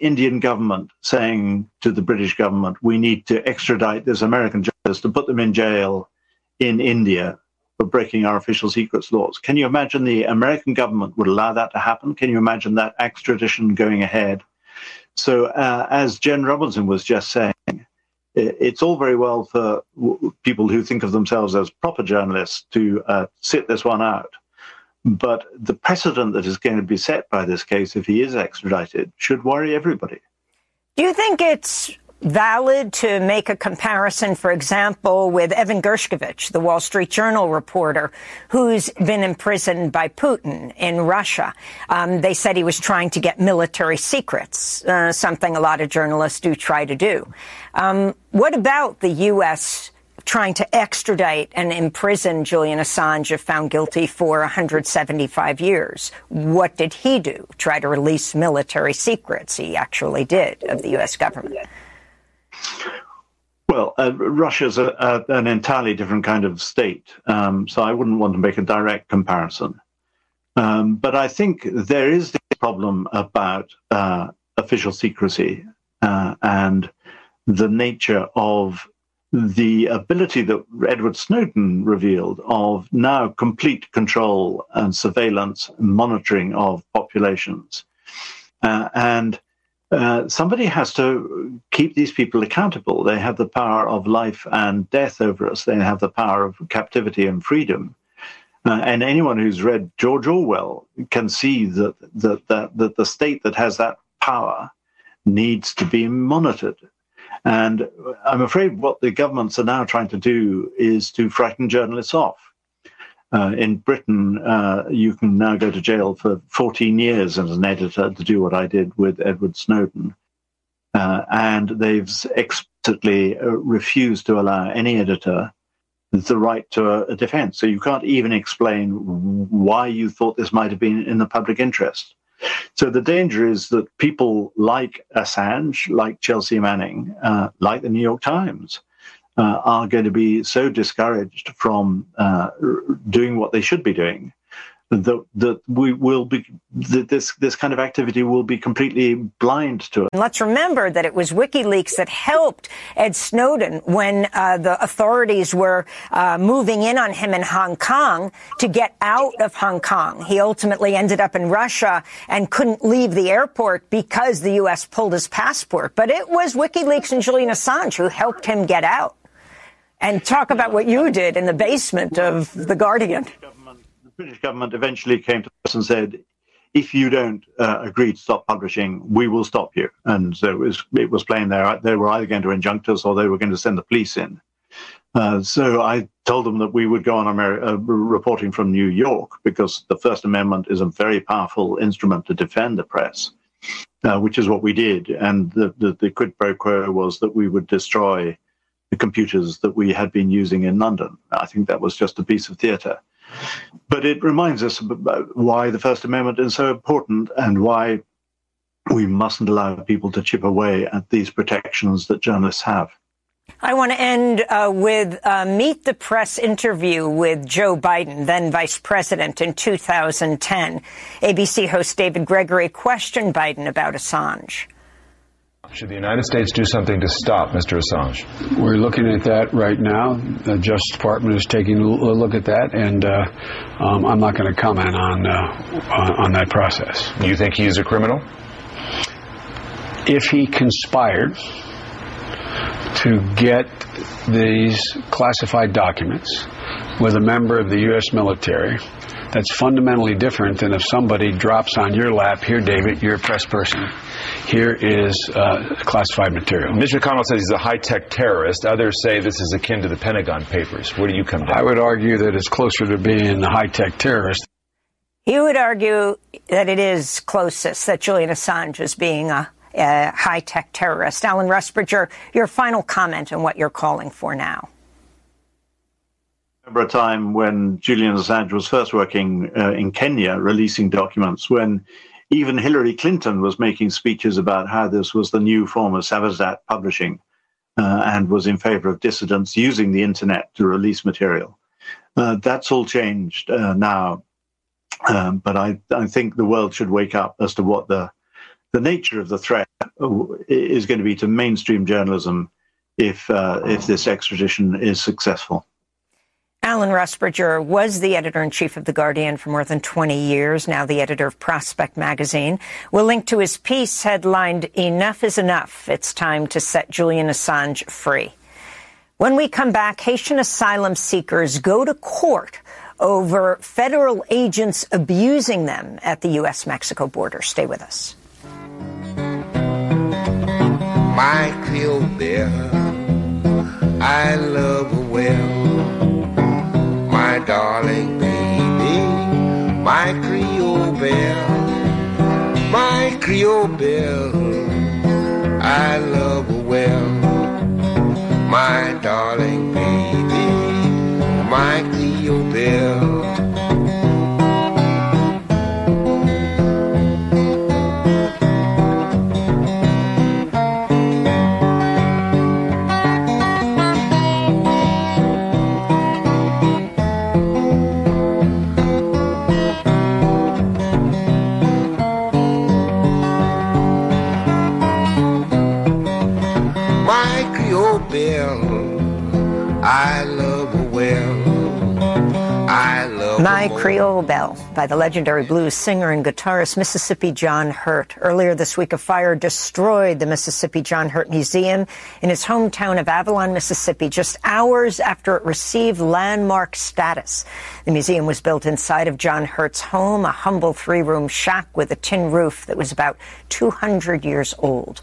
Indian government saying to the British government, we need to extradite this American journalist to put them in jail in India for breaking our official secrets laws. Can you imagine the American government would allow that to happen? Can you imagine that extradition going ahead? So, uh, as Jen Robinson was just saying, it's all very well for people who think of themselves as proper journalists to uh, sit this one out. But the precedent that is going to be set by this case, if he is extradited, should worry everybody. Do you think it's valid to make a comparison, for example, with Evan Gershkovich, the Wall Street Journal reporter, who's been imprisoned by Putin in Russia. Um, they said he was trying to get military secrets, uh, something a lot of journalists do try to do. Um, what about the U.S trying to extradite and imprison Julian Assange if found guilty for 175 years. What did he do? Try to release military secrets. He actually did of the U.S. government. Well, uh, Russia's a, a, an entirely different kind of state, um, so I wouldn't want to make a direct comparison. Um, but I think there is the problem about uh, official secrecy uh, and the nature of the ability that Edward Snowden revealed of now complete control and surveillance and monitoring of populations. Uh, and uh, somebody has to keep these people accountable. They have the power of life and death over us. They have the power of captivity and freedom. Uh, and anyone who's read George Orwell can see that, that, that, that the state that has that power needs to be monitored and I'm afraid what the governments are now trying to do is to frighten journalists off. Uh, in Britain, uh, you can now go to jail for 14 years as an editor to do what I did with Edward Snowden. Uh, and they've explicitly uh, refused to allow any editor the right to a, a defense. So you can't even explain why you thought this might have been in the public interest. So the danger is that people like Assange, like Chelsea Manning, uh, like the New York Times, uh, are going to be so discouraged from uh, doing what they should be doing that that we will be that this this kind of activity will be completely blind to it. Let's remember that it was WikiLeaks that helped Ed Snowden when uh, the authorities were uh, moving in on him in Hong Kong to get out of Hong Kong. He ultimately ended up in Russia and couldn't leave the airport because the U.S. pulled his passport. But it was WikiLeaks and Julian Assange who helped him get out. And talk about what you did in the basement of The Guardian. British government eventually came to us and said, if you don't uh, agree to stop publishing, we will stop you. And so it was, it was plain there. They were either going to injunct us or they were going to send the police in. Uh, so I told them that we would go on Ameri- uh, reporting from New York because the First Amendment is a very powerful instrument to defend the press, uh, which is what we did. And the, the, the quid pro quo was that we would destroy the computers that we had been using in London. I think that was just a piece of theatre. But it reminds us about why the First Amendment is so important and why we mustn't allow people to chip away at these protections that journalists have. I want to end uh, with a Meet the Press interview with Joe Biden, then vice president in 2010. ABC host David Gregory questioned Biden about Assange. Should the United States do something to stop Mr. Assange? We're looking at that right now. The Justice Department is taking a look at that, and uh, um, I'm not going to comment on, uh, on, on that process. Do you think he is a criminal? If he conspired to get these classified documents with a member of the U.S. military, that's fundamentally different than if somebody drops on your lap, here, David, you're a press person here is uh, classified material. Mitch McConnell says he's a high tech terrorist. Others say this is akin to the Pentagon Papers. Where do you come down? I would argue that it's closer to being a high tech terrorist. He would argue that it is closest, that Julian Assange is being a, a high tech terrorist. Alan Rusbridger, your final comment on what you're calling for now. remember a time when Julian Assange was first working uh, in Kenya, releasing documents when even Hillary Clinton was making speeches about how this was the new form of Samizdat publishing uh, and was in favor of dissidents using the internet to release material. Uh, that's all changed uh, now. Um, but I, I, think the world should wake up as to what the the nature of the threat is going to be to mainstream journalism if uh, if this extradition is successful. Alan Rusbridger was the editor in chief of The Guardian for more than 20 years, now the editor of Prospect magazine. We'll link to his piece headlined Enough is Enough. It's time to set Julian Assange free. When we come back, Haitian asylum seekers go to court over federal agents abusing them at the U.S. Mexico border. Stay with us. My Creole bear, I love well darling baby, my Creole belle, my Creole belle, I love her well, my darling baby, my Creole belle. I love her well. I love My Creole Belle by the legendary blues singer and guitarist Mississippi John Hurt. Earlier this week, a fire destroyed the Mississippi John Hurt Museum in his hometown of Avalon, Mississippi, just hours after it received landmark status. The museum was built inside of John Hurt's home, a humble three-room shack with a tin roof that was about 200 years old.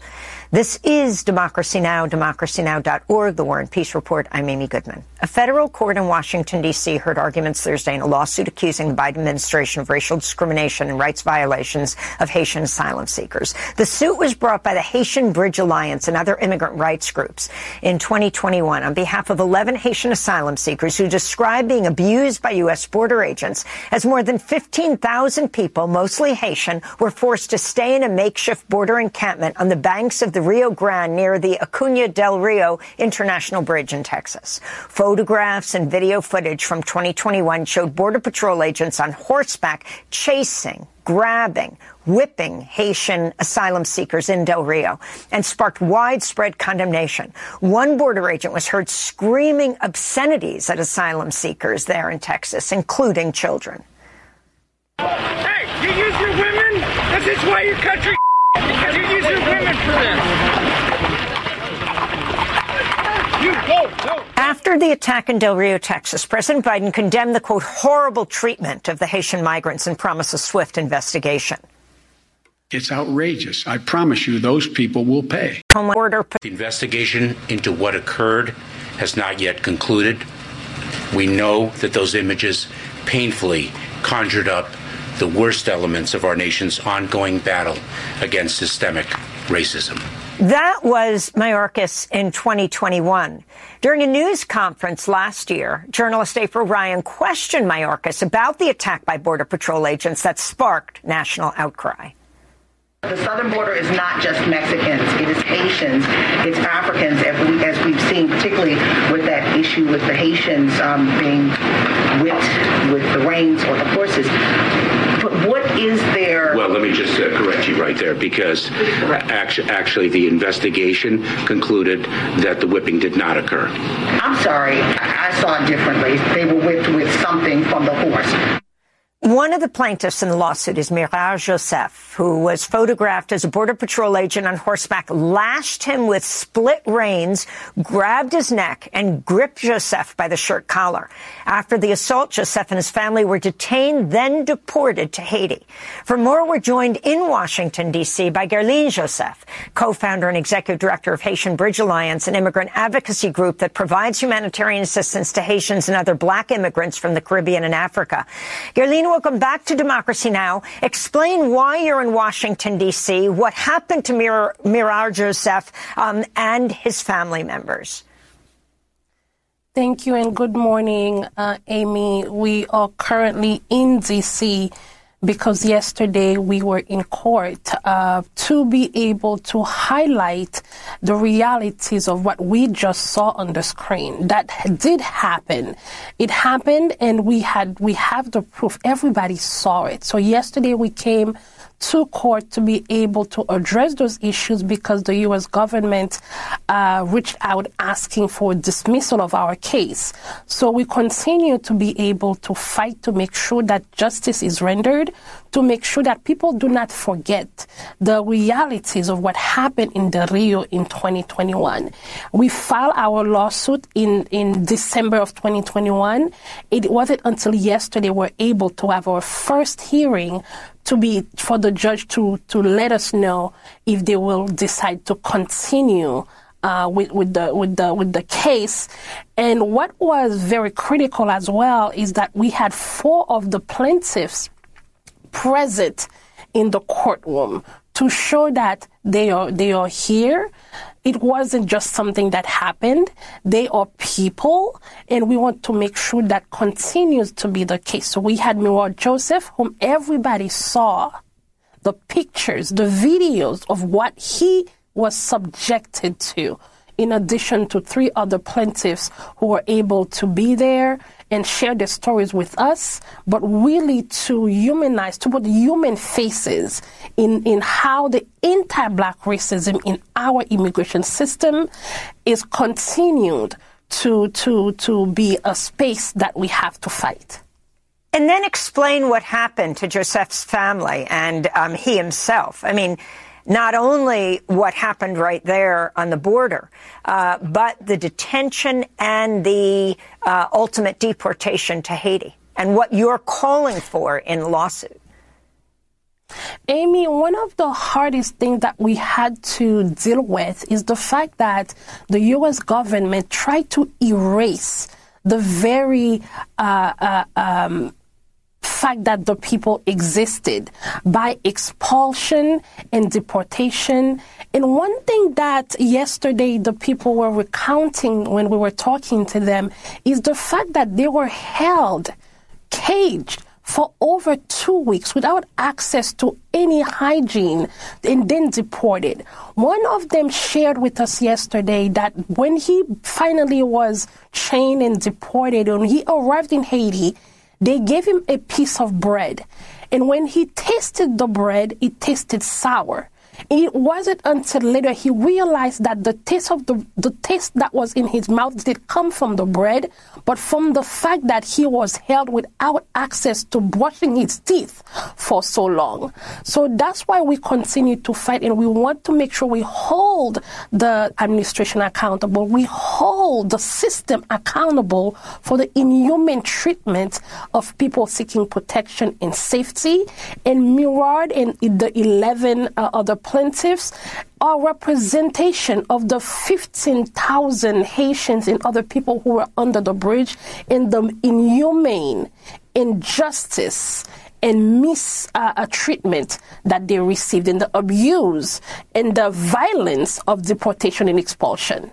This is Democracy Now!, democracynow.org, the War and Peace Report. I'm Amy Goodman. A federal court in Washington, D.C. heard arguments Thursday in a lawsuit accusing the Biden administration of racial discrimination and rights violations of Haitian asylum seekers. The suit was brought by the Haitian Bridge Alliance and other immigrant rights groups in 2021 on behalf of 11 Haitian asylum seekers who described being abused by U.S. border agents as more than 15,000 people, mostly Haitian, were forced to stay in a makeshift border encampment on the banks of the the Rio Grande near the Acuna del Rio International Bridge in Texas. Photographs and video footage from 2021 showed Border Patrol agents on horseback chasing, grabbing, whipping Haitian asylum seekers in Del Rio and sparked widespread condemnation. One border agent was heard screaming obscenities at asylum seekers there in Texas, including children. Hey, you use your women? Is This why your country you use your women for this. You go, go. After the attack in Del Rio, Texas, President Biden condemned the quote horrible treatment of the Haitian migrants and promised a swift investigation. It's outrageous. I promise you, those people will pay. Order. The investigation into what occurred has not yet concluded. We know that those images painfully conjured up the worst elements of our nation's ongoing battle against systemic racism. That was Mayorkas in 2021. During a news conference last year, journalist April Ryan questioned Mayorkas about the attack by Border Patrol agents that sparked national outcry. The southern border is not just Mexicans, it is Haitians, it's Africans, as we've seen, particularly with that issue with the Haitians um, being whipped with the reins or the horses what is there? Well, let me just uh, correct you right there because actually, actually, the investigation concluded that the whipping did not occur. I'm sorry, I, I saw it differently. They were whipped with something from the horse. One of the plaintiffs in the lawsuit is Mirard Joseph, who was photographed as a Border Patrol agent on horseback, lashed him with split reins, grabbed his neck, and gripped Joseph by the shirt collar. After the assault, Joseph and his family were detained, then deported to Haiti. For more, we're joined in Washington, D.C. by Guerline Joseph, co-founder and executive director of Haitian Bridge Alliance, an immigrant advocacy group that provides humanitarian assistance to Haitians and other black immigrants from the Caribbean and Africa. Guerline, welcome back to Democracy Now! Explain why you're in Washington, D.C., what happened to Mir- Mirard Joseph um, and his family members. Thank you and good morning, uh, Amy. We are currently in D.C because yesterday we were in court uh, to be able to highlight the realities of what we just saw on the screen. That did happen. It happened, and we had we have the proof. Everybody saw it. So yesterday we came to court to be able to address those issues because the U.S. government uh, reached out asking for dismissal of our case. So we continue to be able to fight to make sure that justice is rendered, to make sure that people do not forget the realities of what happened in Del Rio in 2021. We filed our lawsuit in, in December of 2021. It wasn't until yesterday we were able to have our first hearing to be for the judge to to let us know if they will decide to continue uh, with, with the with the with the case. And what was very critical as well is that we had four of the plaintiffs present in the courtroom to show that they are they are here. It wasn't just something that happened. They are people, and we want to make sure that continues to be the case. So we had Mirard Joseph, whom everybody saw the pictures, the videos of what he was subjected to, in addition to three other plaintiffs who were able to be there and share their stories with us, but really to humanize, to put human faces in, in how the anti-black racism in our immigration system is continued to, to, to be a space that we have to fight. And then explain what happened to Joseph's family and um, he himself. I mean, not only what happened right there on the border, uh, but the detention and the uh, ultimate deportation to Haiti and what you're calling for in lawsuit. Amy, one of the hardest things that we had to deal with is the fact that the U.S. government tried to erase the very uh, uh um, fact that the people existed by expulsion and deportation. And one thing that yesterday the people were recounting when we were talking to them is the fact that they were held, caged for over two weeks without access to any hygiene and then deported. One of them shared with us yesterday that when he finally was chained and deported, when he arrived in Haiti, they gave him a piece of bread. And when he tasted the bread, it tasted sour. It wasn't until later he realized that the taste of the, the taste that was in his mouth did come from the bread, but from the fact that he was held without access to brushing his teeth for so long. So that's why we continue to fight and we want to make sure we hold the administration accountable. We hold the system accountable for the inhuman treatment of people seeking protection and safety. And Mirard and the 11 uh, other plaintiffs are representation of the 15,000 Haitians and other people who were under the bridge in the inhumane injustice and mistreatment uh, that they received in the abuse and the violence of deportation and expulsion.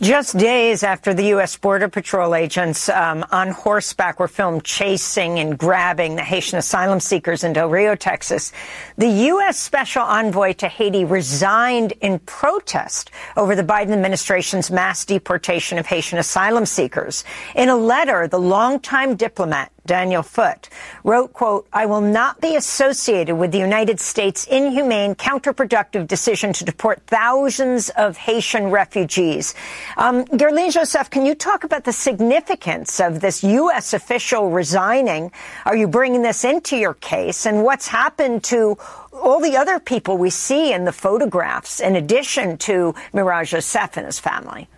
Just days after the U.S. Border Patrol agents um, on horseback were filmed chasing and grabbing the Haitian asylum seekers in Del Rio, Texas, the U.S. Special Envoy to Haiti resigned in protest over the Biden administration's mass deportation of Haitian asylum seekers. In a letter, the longtime diplomat Daniel Foote, wrote, quote, I will not be associated with the United States' inhumane, counterproductive decision to deport thousands of Haitian refugees. Um, Guerline Joseph, can you talk about the significance of this U.S. official resigning? Are you bringing this into your case? And what's happened to all the other people we see in the photographs, in addition to Mirard Joseph and his family?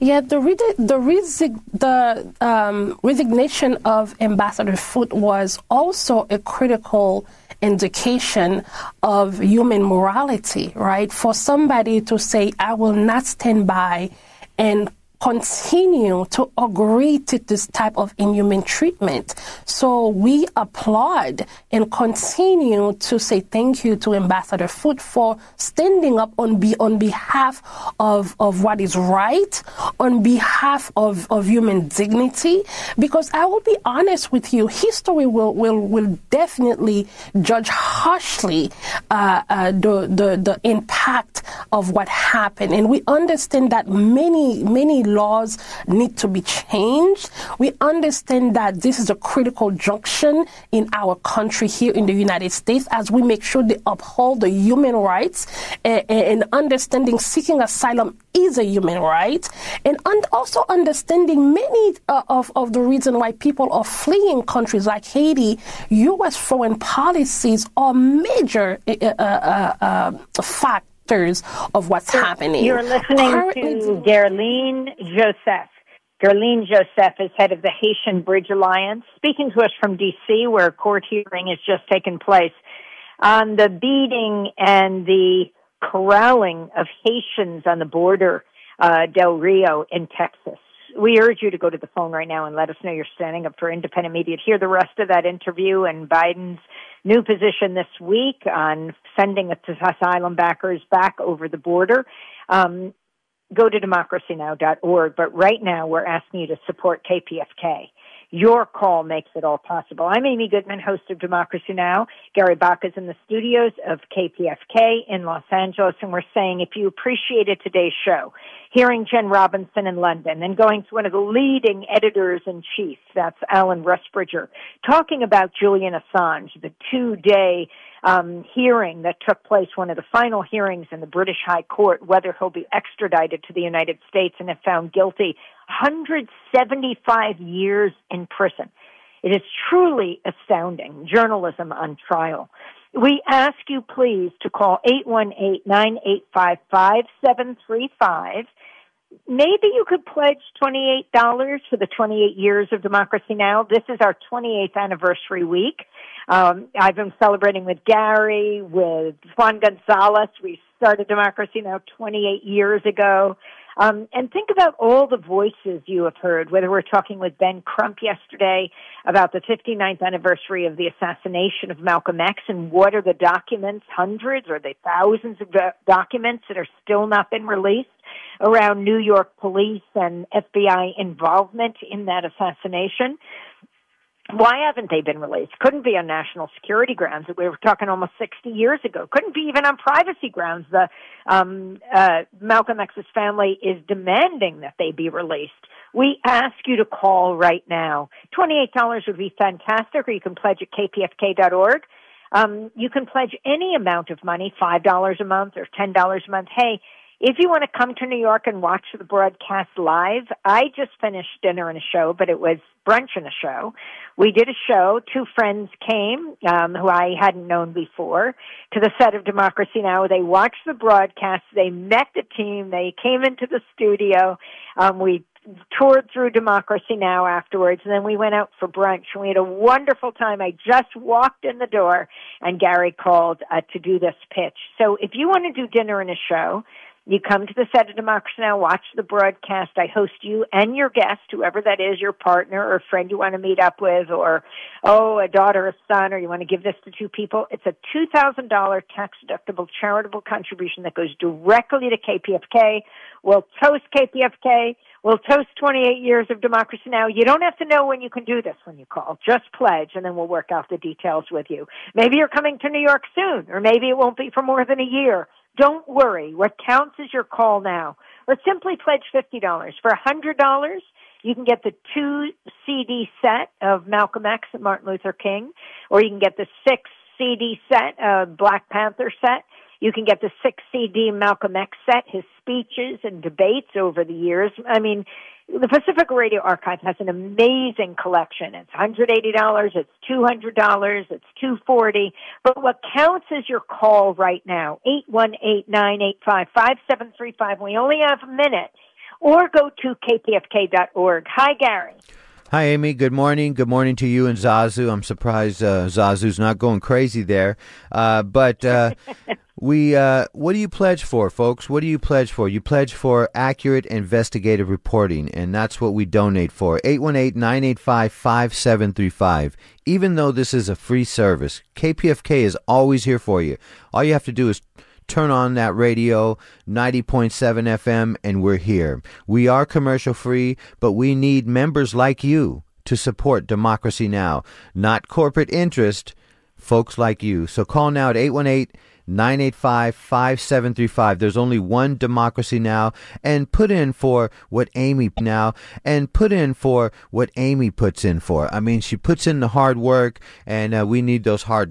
Yeah, the the, resig- the um, resignation of Ambassador Foote was also a critical indication of human morality, right? For somebody to say, "I will not stand by," and continue to agree to this type of inhuman treatment. So we applaud and continue to say thank you to Ambassador Foote for standing up on be on behalf of, of what is right, on behalf of, of human dignity. Because I will be honest with you, history will will, will definitely judge harshly uh, uh, the, the the impact of what happened, and we understand that many many laws need to be changed. We understand that this is a critical junction in our country here in the United States as we make sure they uphold the human rights and, and understanding seeking asylum is a human right, and also understanding many uh, of, of the reason why people are fleeing countries like Haiti, U.S. foreign policies are major uh, uh, uh, factors of what's happening. You're listening Currently- to Guerline Joseph. Guerline Joseph is head of the Haitian Bridge Alliance, speaking to us from D.C., where a court hearing has just taken place on the beating and the corralling of Haitians on the border, uh, Del Rio in Texas. We urge you to go to the phone right now and let us know you're standing up for independent media. Hear the rest of that interview and Biden's new position this week on sending asylum backers back over the border. Um, go to democracynow.org. But right now, we're asking you to support KPFK. Your call makes it all possible. I'm Amy Goodman, host of Democracy Now! Gary Bach is in the studios of KPFK in Los Angeles, and we're saying if you appreciated today's show, hearing Jen Robinson in London, and going to one of the leading editors in chief, that's Alan Rusbridger, talking about Julian Assange, the two day um, hearing that took place, one of the final hearings in the British High Court, whether he'll be extradited to the United States and if found guilty, 175 years in prison. It is truly astounding journalism on trial. We ask you please to call 818-985-5735. Maybe you could pledge $28 for the 28 years of Democracy Now! This is our 28th anniversary week. Um, I've been celebrating with Gary, with Juan Gonzalez. We started Democracy Now! 28 years ago. Um, and think about all the voices you have heard, whether we're talking with Ben Crump yesterday about the 59th anniversary of the assassination of Malcolm X and what are the documents, hundreds or the thousands of do- documents that are still not been released around New York police and FBI involvement in that assassination why haven't they been released? Couldn't be on national security grounds. We were talking almost 60 years ago. Couldn't be even on privacy grounds. The um, uh, Malcolm X's family is demanding that they be released. We ask you to call right now. $28 would be fantastic, or you can pledge at kpfk.org. Um, you can pledge any amount of money, $5 a month or $10 a month. Hey, if you want to come to New York and watch the broadcast live, I just finished dinner and a show, but it was brunch and a show. We did a show. Two friends came, um, who I hadn't known before, to the set of Democracy Now! They watched the broadcast. They met the team. They came into the studio. Um, we toured through Democracy Now! afterwards, and then we went out for brunch. And we had a wonderful time. I just walked in the door, and Gary called uh, to do this pitch. So if you want to do dinner and a show, you come to the set of Democracy Now!, watch the broadcast. I host you and your guest, whoever that is, your partner or friend you want to meet up with, or, oh, a daughter, a son, or you want to give this to two people. It's a $2,000 tax deductible charitable contribution that goes directly to KPFK. We'll toast KPFK. We'll toast 28 years of Democracy Now! You don't have to know when you can do this when you call. Just pledge, and then we'll work out the details with you. Maybe you're coming to New York soon, or maybe it won't be for more than a year. Don't worry. What counts is your call now. Or simply pledge $50. For $100, you can get the two CD set of Malcolm X and Martin Luther King, or you can get the six CD set of Black Panther set. You can get the six CD Malcolm X set, his speeches and debates over the years. I mean, the Pacifica Radio Archive has an amazing collection. It's $180, it's $200, it's 240. But what counts is your call right now, 818-985-5735. We only have a minute. Or go to kpfk.org. Hi, Gary. Hi, Amy. Good morning. Good morning to you and Zazu. I'm surprised uh, Zazu's not going crazy there. Uh, but uh, we, uh, what do you pledge for, folks? What do you pledge for? You pledge for accurate investigative reporting, and that's what we donate for. 818 985 5735. Even though this is a free service, KPFK is always here for you. All you have to do is turn on that radio 90.7 FM and we're here. We are commercial free, but we need members like you to support Democracy Now! Not corporate interest folks like you. So call now at 818 985 5735. There's only one democracy now. And put in for what Amy now, and put in for what Amy puts in for. I mean, she puts in the hard work, and uh, we need those hard